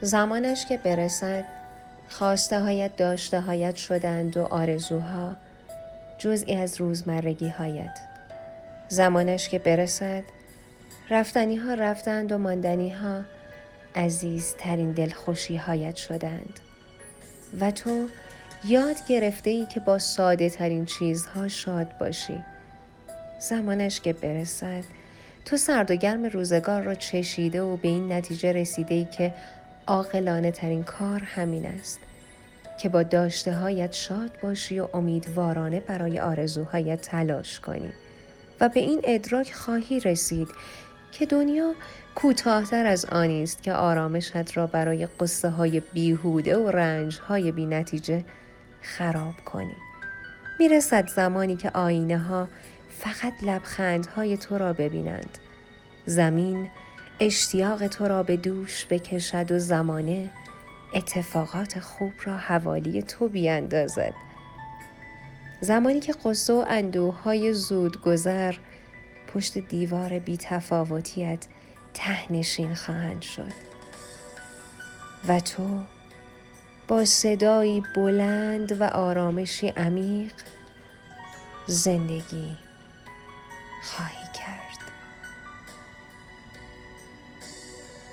زمانش که برسد خواسته هایت داشته هایت شدند و آرزوها جزئی از روزمرگی هایت زمانش که برسد رفتنی ها رفتند و ماندنی ها عزیزترین دلخوشی هایت شدند. و تو یاد گرفته ای که با ساده ترین چیزها شاد باشی. زمانش که برسد تو سرد و گرم روزگار را چشیده و به این نتیجه رسیده ای که عاقلانه ترین کار همین است که با داشته هایت شاد باشی و امیدوارانه برای آرزوهایت تلاش کنی و به این ادراک خواهی رسید که دنیا کوتاهتر از آنی است که آرامشت را برای قصه های بیهوده و رنج های بی نتیجه خراب کنی. می‌رسد زمانی که آینه ها فقط لبخند های تو را ببینند. زمین اشتیاق تو را به دوش بکشد و زمانه اتفاقات خوب را حوالی تو بیاندازد. زمانی که قصه و اندوه های زود گذر پشت دیوار بی تفاوتیت تهنشین خواهند شد و تو با صدایی بلند و آرامشی عمیق زندگی خواهی کرد